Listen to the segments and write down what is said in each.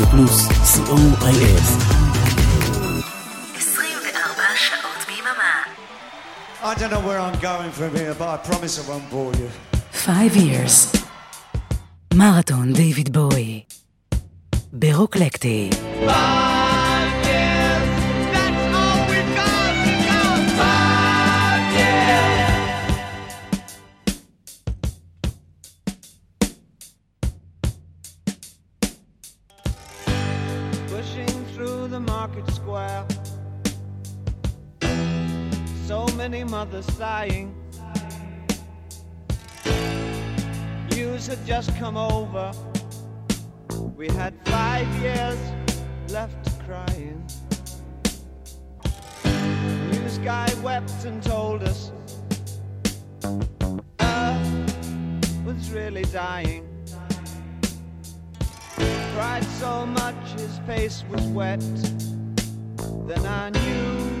רדיו פלוס, co.il. 24 שעות ביממה. I don't know where I'm going from here, but I promise I won't bore you. Five years. מרתון דיוויד בואי. ברוקלקטי. pushing Many mothers sighing. News had just come over. We had five years left crying. News guy wept and told us Earth was really dying cried so much his face was wet. Then I knew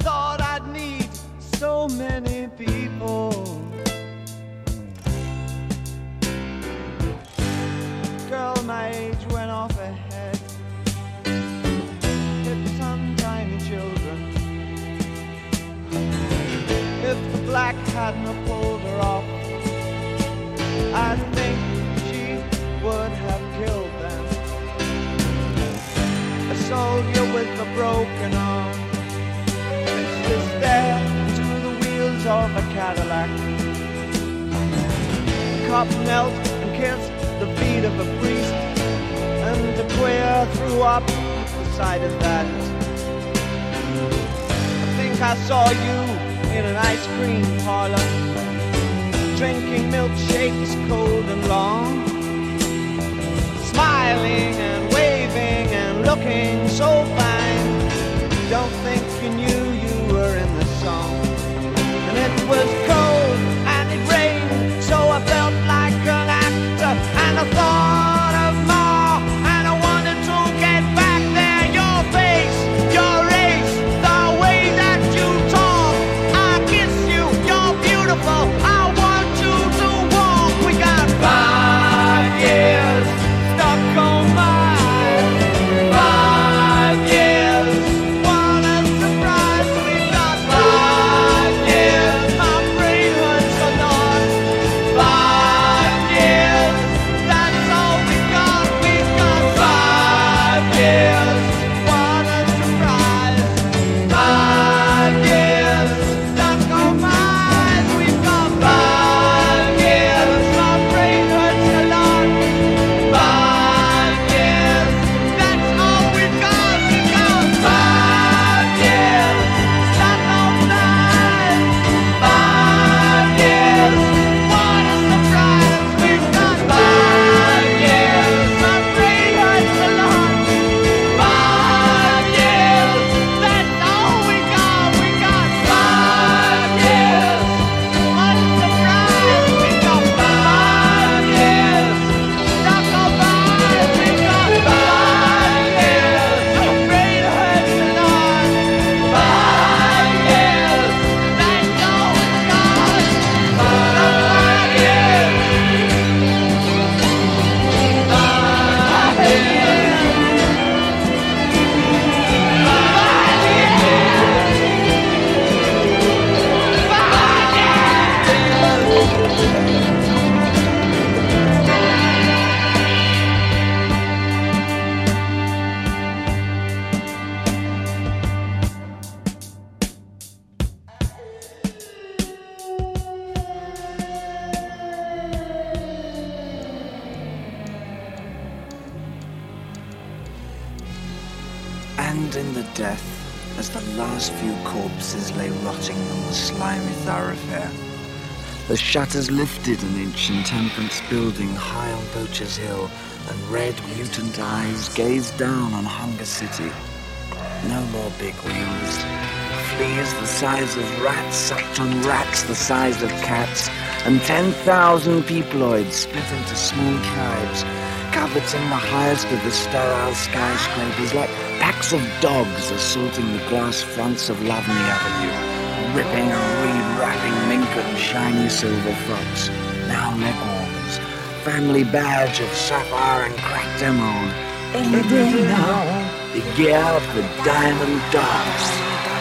thought I'd need so many people. Girl my age went off ahead. Hit some tiny children. If the black hadn't pulled her off, I think she would have killed them. A soldier with a broken arm the of a Cadillac. Cop knelt and kissed the feet of a priest, and the queer threw up sight of that. I think I saw you in an ice cream parlor, drinking milkshakes cold and long, smiling and waving and looking so fine. The shutters lifted an ancient temperance building high on Poacher's Hill, and red mutant eyes gazed down on Hunger City. No more big wheels. Fleas the size of rats sucked on rats the size of cats, and 10,000 peoploids split into small tribes, coveting the highest of the sterile skyscrapers like packs of dogs assaulting the glass fronts of Love-Me Avenue ripping and rewrapping mink and shiny silver frocks, now neckwalls, family badge of sapphire and cracked emerald. Any day now, they gear up the diamond dance.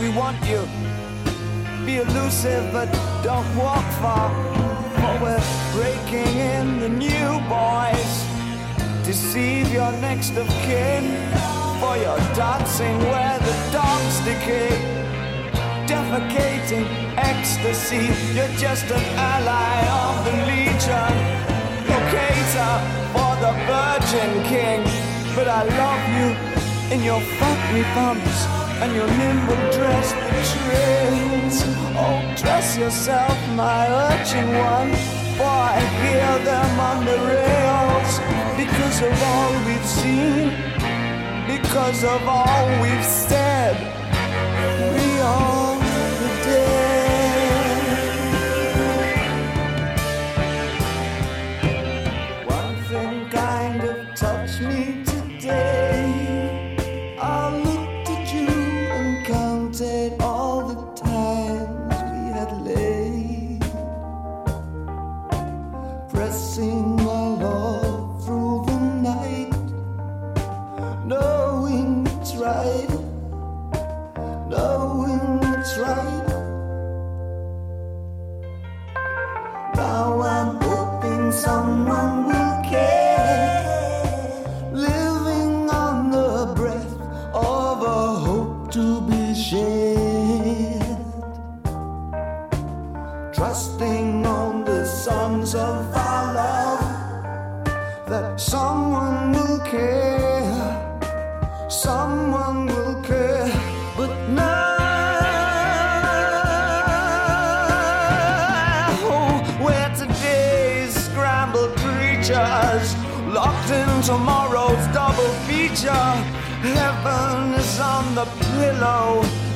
We want you. Be elusive, but don't walk far. For we're breaking in the new boys. Deceive your next of kin. For you're dancing where the dogs decay. Defecating ecstasy. You're just an ally of the legion. Locator for the Virgin King. But I love you in your fuck me and your nimble dress trails. Oh, dress yourself, my urchin one, for I hear them on the rails. Because of all we've seen, because of all we've said,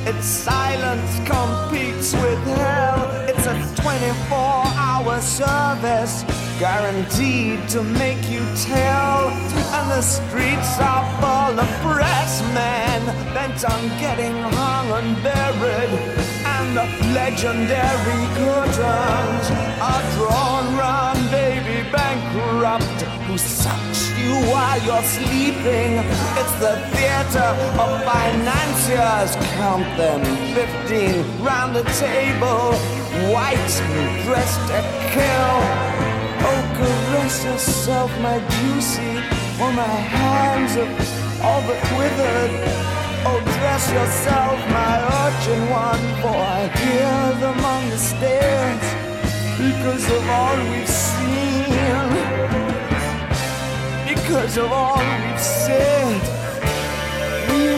Its silence competes with hell. It's a 24 hour service, guaranteed to make you tell. And the streets are full of press men bent on getting hung and buried. And the legendary curtains are drawn round baby bankrupt who sucks you while you're sleeping. It's the theater of financiers. Count them 15 round the table, white dressed to kill. Oh, caress yourself, my juicy, for my hands are all but withered. Oh, dress yourself, my urchin one, for I hear them on the stairs because of all we've seen, because of all we've said. We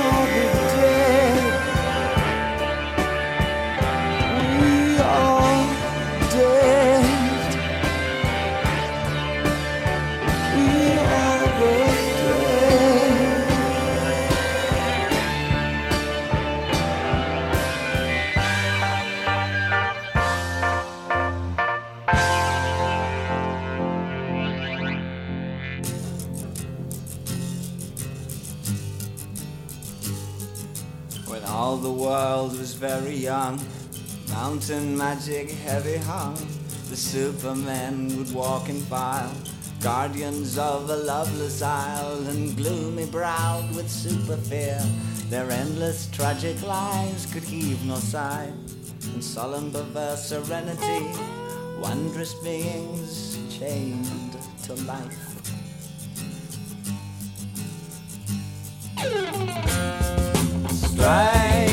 world was very young, mountain magic heavy hung, the supermen would walk in file, guardians of a loveless isle, and gloomy browed with super fear. Their endless tragic lives could heave no sigh, in solemn perverse serenity, wondrous beings chained to life. Strange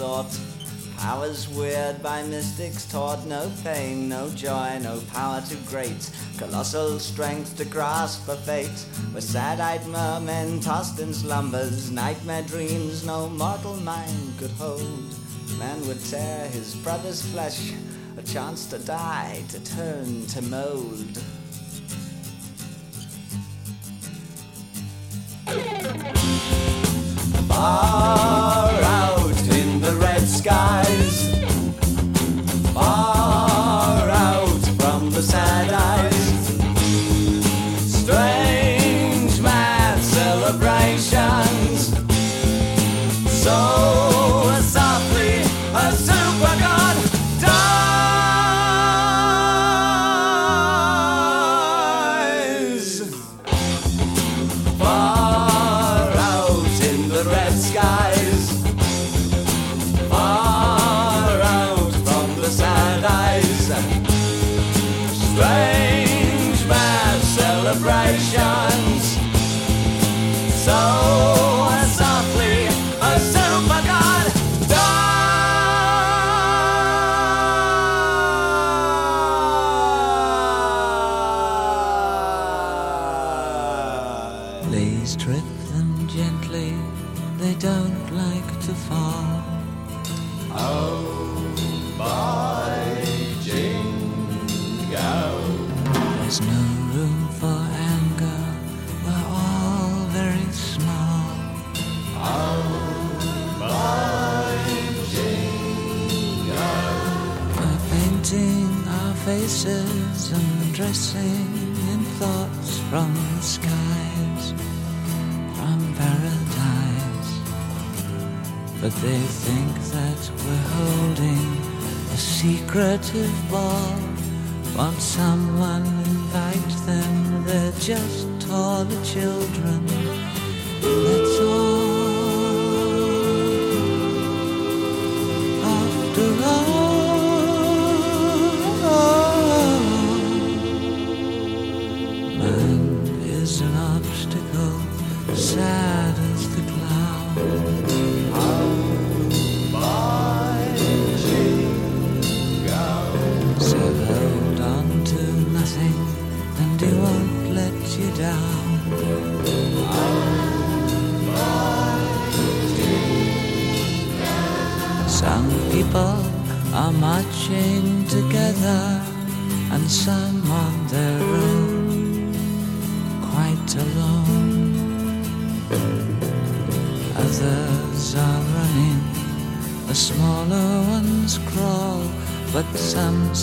Thought Powers weird by mystics taught, no pain, no joy, no power too great. Colossal strength to grasp a fate. With sad eyed mermen tossed in slumbers, nightmare dreams no mortal mind could hold. Man would tear his brother's flesh, a chance to die, to turn to mold. Far out sky. secretive ball. Once someone invites them, they're just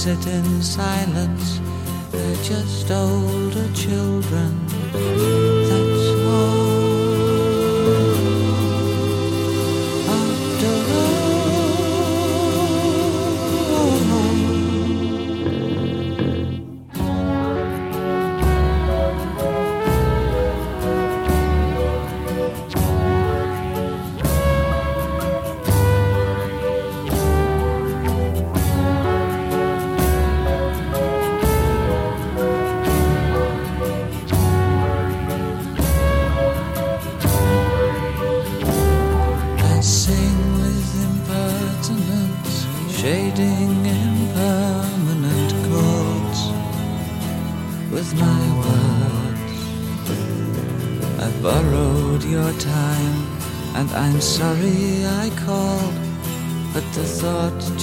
sit in silence. They're just older children.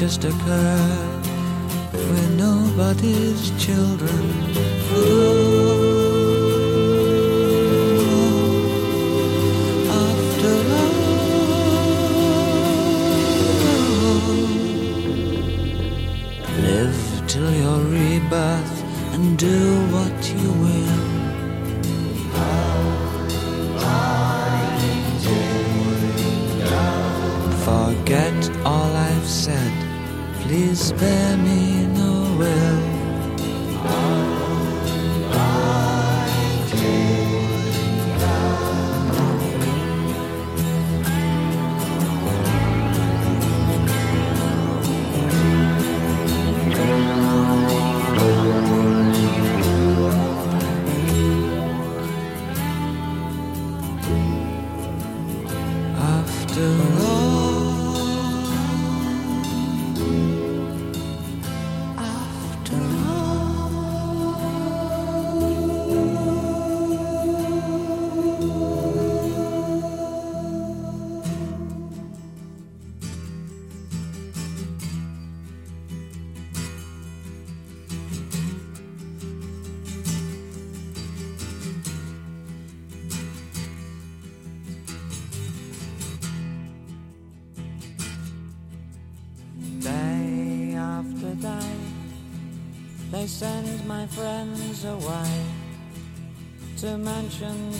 just occur. We're nobody's children.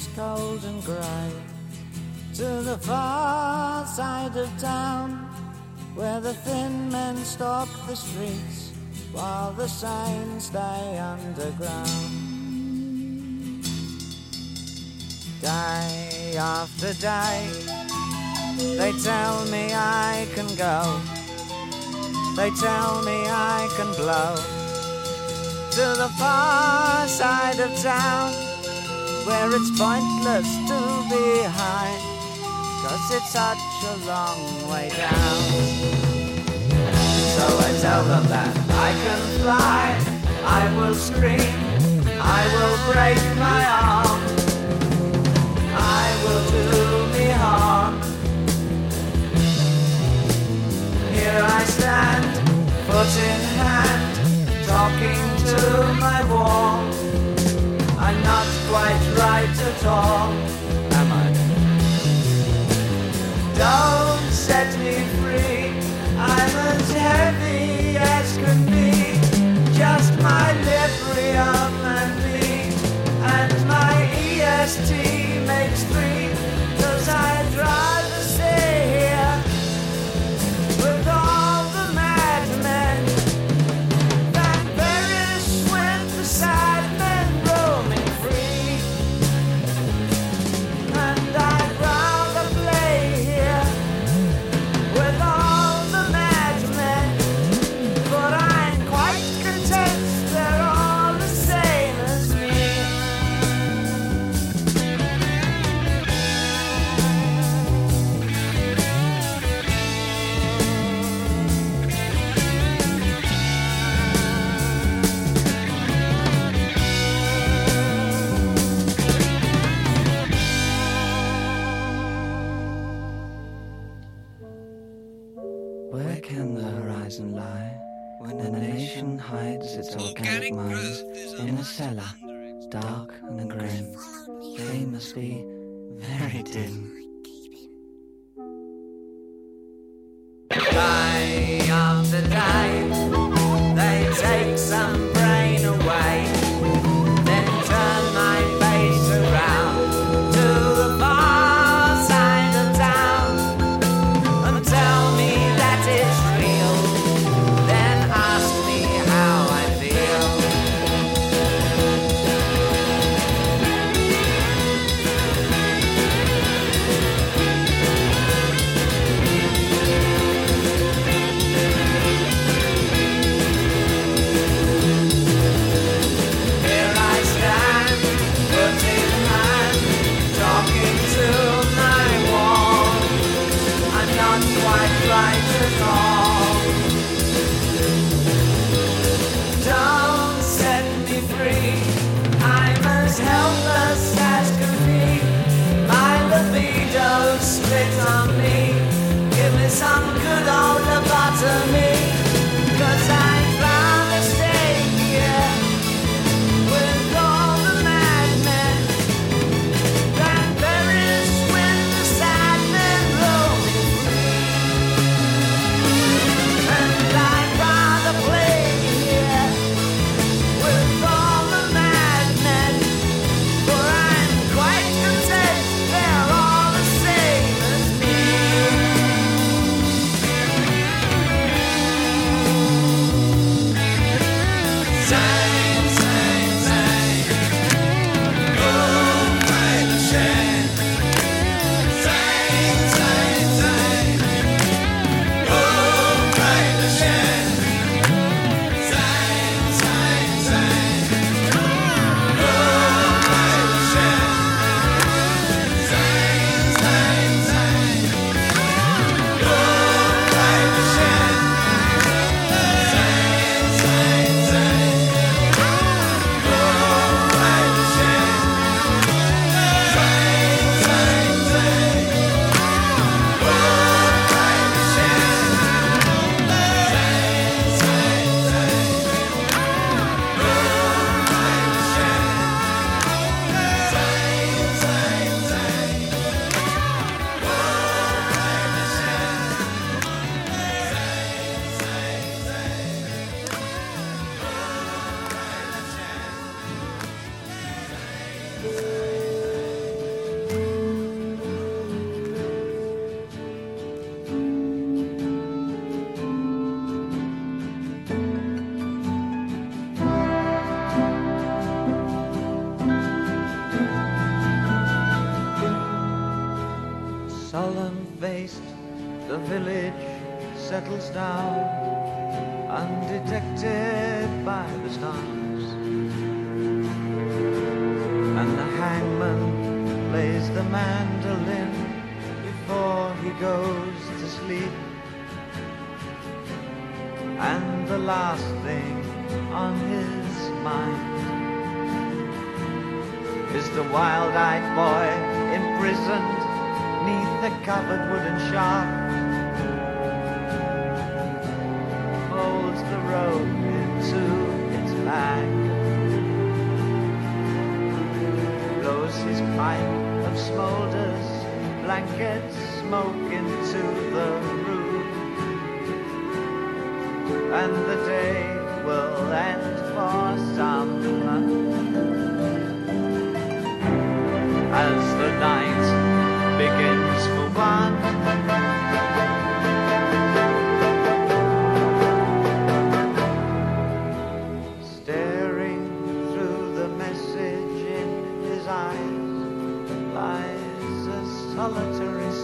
Mansions cold and grey, to the far side of town, where the thin men stalk the streets, while the signs stay underground. Day after day, they tell me I can go. They tell me I can blow to the far side of town where it's pointless to be high, cause it's such a long way down. So I tell them that I can fly, I will scream, I will break my arm, I will do me harm. Here I stand, foot in hand, talking to my wall. I'm not quite right at all, am I? Don't set me free, I'm as heavy as can be. Just my librium and me, and my EST makes three, cellar, dark and grim? They must be very dim. Day after day, they settles down undetected by the stars. And the hangman plays the mandolin before he goes to sleep. And the last thing on his mind is the wild-eyed boy imprisoned neath the covered wooden shaft. shoulders, blankets, smoke into the room. And the day will end for some as the night begins for one.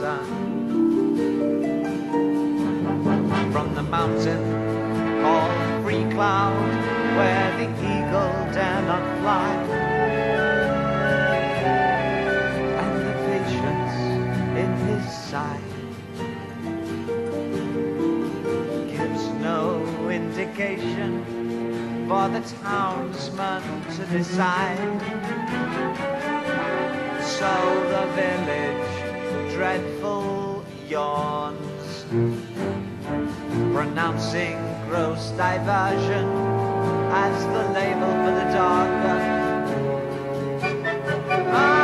sun. From the mountain called Freecloud, where the eagle dare not fly. And the patience in his sight gives no indication for the townsman to decide. So the village dreadful yawns, pronouncing gross diversion as the label for the dog. Oh,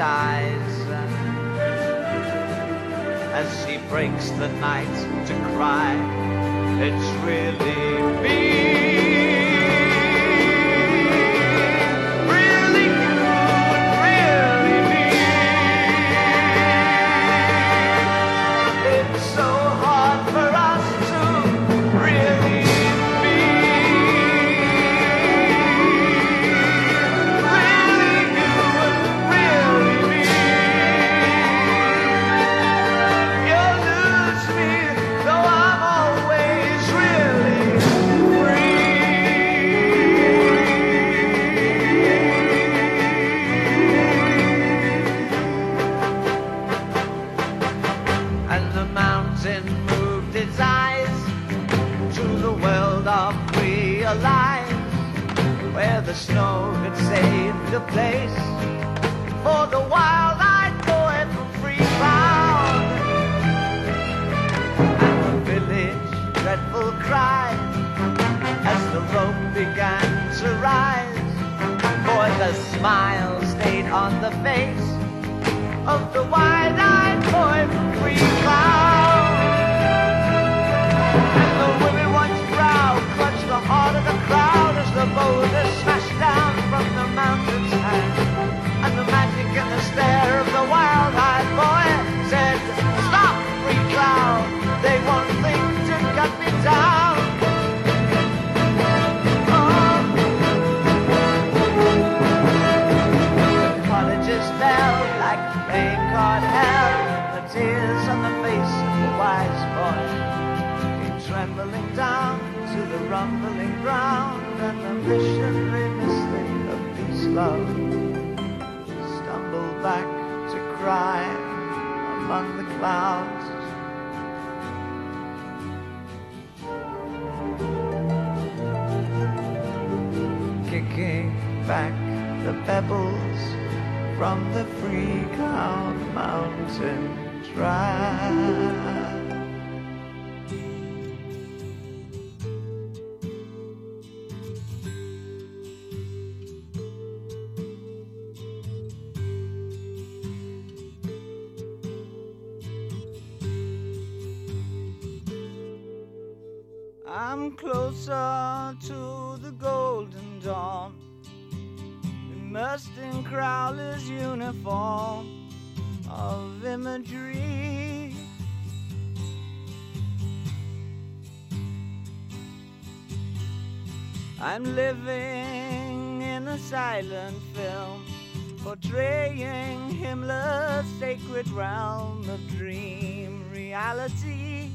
eyes as he breaks the night to cry. It's really portraying Himmler's sacred realm of dream reality.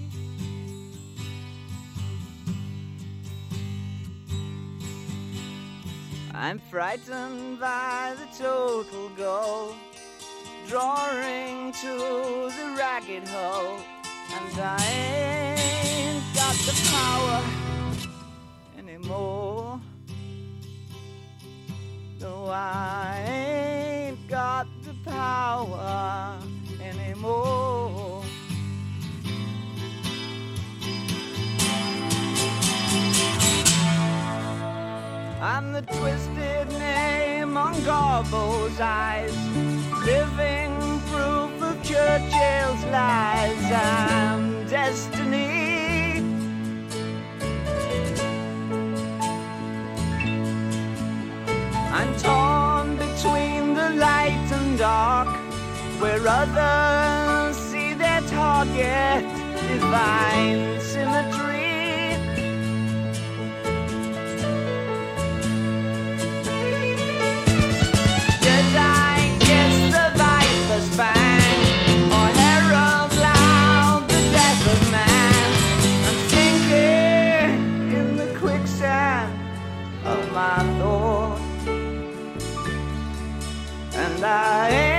I'm frightened by the total goal, drawing to the ragged hole, and I ain't got the power anymore. No, I ain't got the power anymore. And the twisted name on Garbo's eyes, living proof of Churchill's lies. I'm destined. dark, where others see their target, divine symmetry. era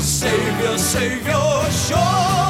Savior, Savior, shores.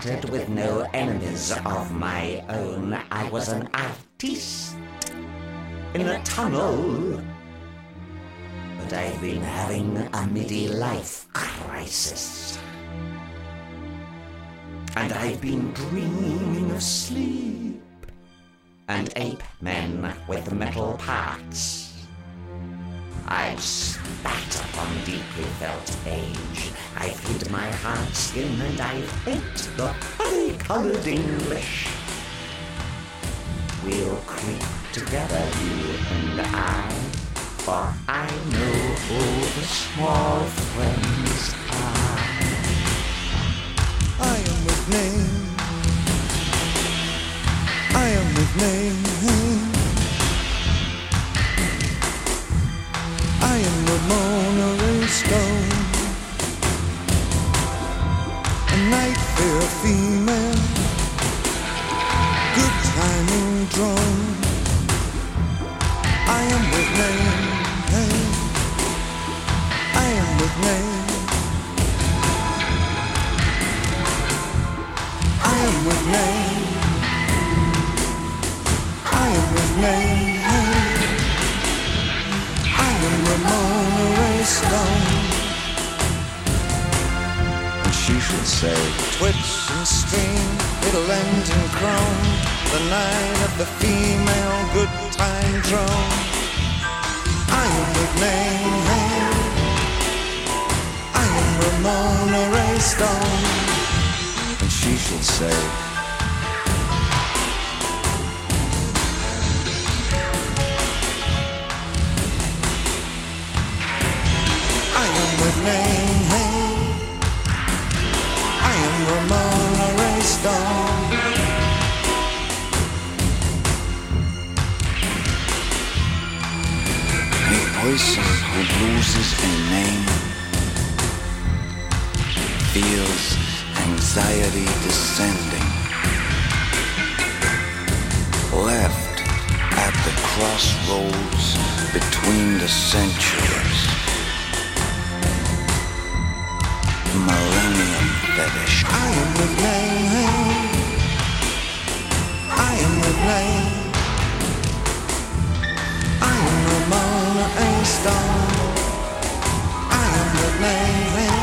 Started with no enemies of my own. I was an artiste in a tunnel. But I've been having a midi-life crisis. And I've been dreaming of sleep and ape men with metal parts. I've spat upon deeply felt age. I've hid my hard skin and I've ate the honey-colored English. We'll creep together, you and I, for I know who the small friends are. I am with name. I am with name. Female. Good timing drone. And say, Twitch and stream, it'll end in chrome. The night of the female good time drone. I am with name. I am Ramona A. Stone. And she should say, I am with name. A person who loses a name feels anxiety descending. Left at the crossroads between the centuries. Millennium. I am the. Hey. I am with name. I am Ramona A. Stone. I am name. Hey.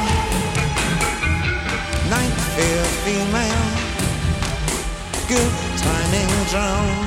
Night fair female. Good timing drone.